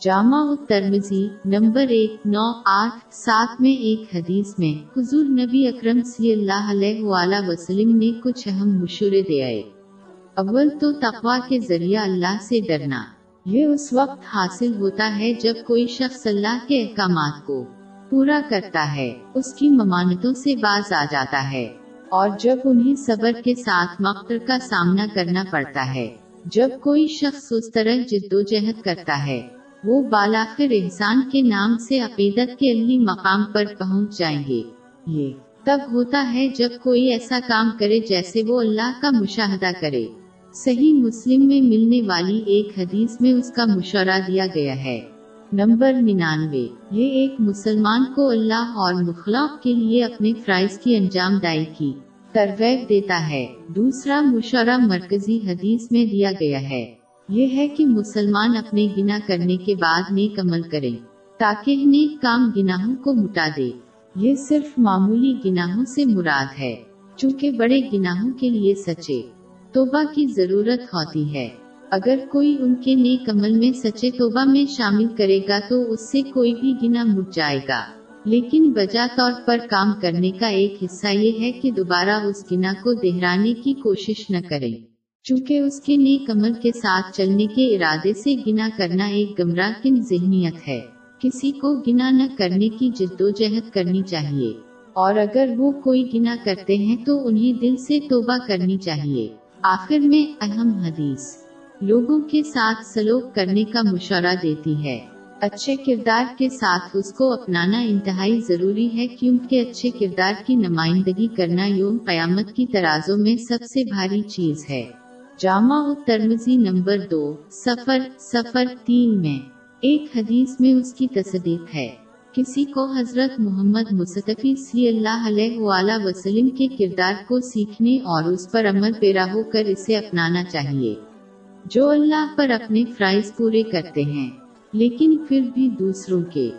جامع ترمزی number ایک، نو، آٹھ، سات میں ایک حدیث میں حضور نبی اکرم صلی اللہ علیہ وآلہ وسلم نے کچھ اہم مشورے دے آئے۔ اول تو تقوی کے ذریعہ اللہ سے ڈرنا۔ یہ اس وقت حاصل ہوتا ہے جب کوئی شخص اللہ کے احکامات کو پورا کرتا ہے، اس کی ممانتوں سے باز آ جاتا ہے۔ اور جب انہیں صبر کے ساتھ مقتر کا سامنا کرنا پڑتا ہے۔ جب کوئی شخص اس طرح جد و جہد کرتا ہے وہ بالاخر احسان کے نام سے عقیدت کے علی مقام پر پہنچ جائیں گے۔ یہ تب ہوتا ہے جب کوئی ایسا کام کرے جیسے وہ اللہ کا مشاہدہ کرے۔ صحیح مسلم میں ملنے والی ایک حدیث میں اس کا مشورہ دیا گیا ہے۔ نمبر ننانوے۔ یہ ایک مسلمان کو اللہ اور مخلاق کے لیے اپنے فرائض کی انجام دائی کی ترویج دیتا ہے۔ دوسرا مشورہ مرکزی حدیث میں دیا گیا ہے۔ یہ ہے کہ مسلمان اپنے گنا کرنے کے بعد نیک عمل کریں تاکہ نیک کام گناہوں کو مٹا دے۔ یہ صرف معمولی گناہوں سے مراد ہے، چونکہ بڑے گناہوں کے لیے سچے توبہ کی ضرورت ہوتی ہے۔ اگر کوئی ان کے نیک عمل میں سچے توبہ میں شامل کرے گا تو اس سے کوئی بھی گنا مٹ جائے گا۔ لیکن بجا طور پر کام کرنے کا ایک حصہ یہ ہے کہ دوبارہ اس گنا کو دہرانے کی کوشش نہ کریں۔ چونکہ اس کے نیک عمل کے ساتھ چلنے کے ارادے سے گنا کرنا ایک گمراہ کن ذہنیت ہے۔ کسی کو گنا نہ کرنے کی جد و جہد کرنی چاہیے۔ اور اگر وہ کوئی گنا کرتے ہیں تو انہیں دل سے توبہ کرنی چاہیے۔ آخر میں اہم حدیث۔ لوگوں کے ساتھ سلوک کرنے کا مشورہ دیتی ہے۔ اچھے کردار کے ساتھ اس کو اپنانا انتہائی ضروری ہے کیونکہ اچھے کردار کی نمائندگی کرنا یوم قیامت کی ترازوں میں سب سے بھاری چیز ہے۔ جامع ترمزی نمبر دو سفر سفر تین میں۔ ایک حدیث میں اس کی تصدیق ہے۔ کسی کو حضرت محمد مصطفی صلی اللہ علیہ وآلہ وسلم کے کردار کو سیکھنے اور اس پر عمل پیرا ہو کر اسے اپنانا چاہیے۔ جو اللہ پر اپنے فرائض پورے کرتے ہیں، لیکن پھر بھی دوسروں کے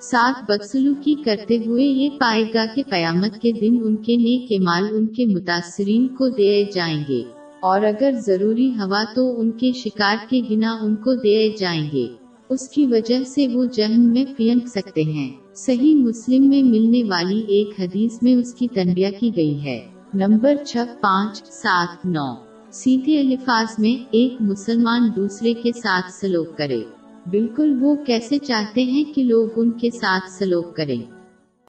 ساتھ بدسلوکی کرتے ہوئے یہ پائے گا کہ قیامت کے دن ان کے نیک مال ان کے متاثرین کو دے جائیں گے۔ اور اگر ضروری ہوا تو ان کے شکار کے گنا ان کو دے جائیں گے۔ اس کی وجہ سے وہ جہن میں پھینک سکتے ہیں۔ صحیح مسلم میں ملنے والی ایک حدیث میں اس کی تنبیہ کی گئی ہے۔ نمبر چھ پانچ، سات، نو۔ سیدھے الفاظ میں ایک مسلمان دوسرے کے ساتھ سلوک کرے۔ بالکل وہ کیسے چاہتے ہیں کہ لوگ ان کے ساتھ سلوک کریں۔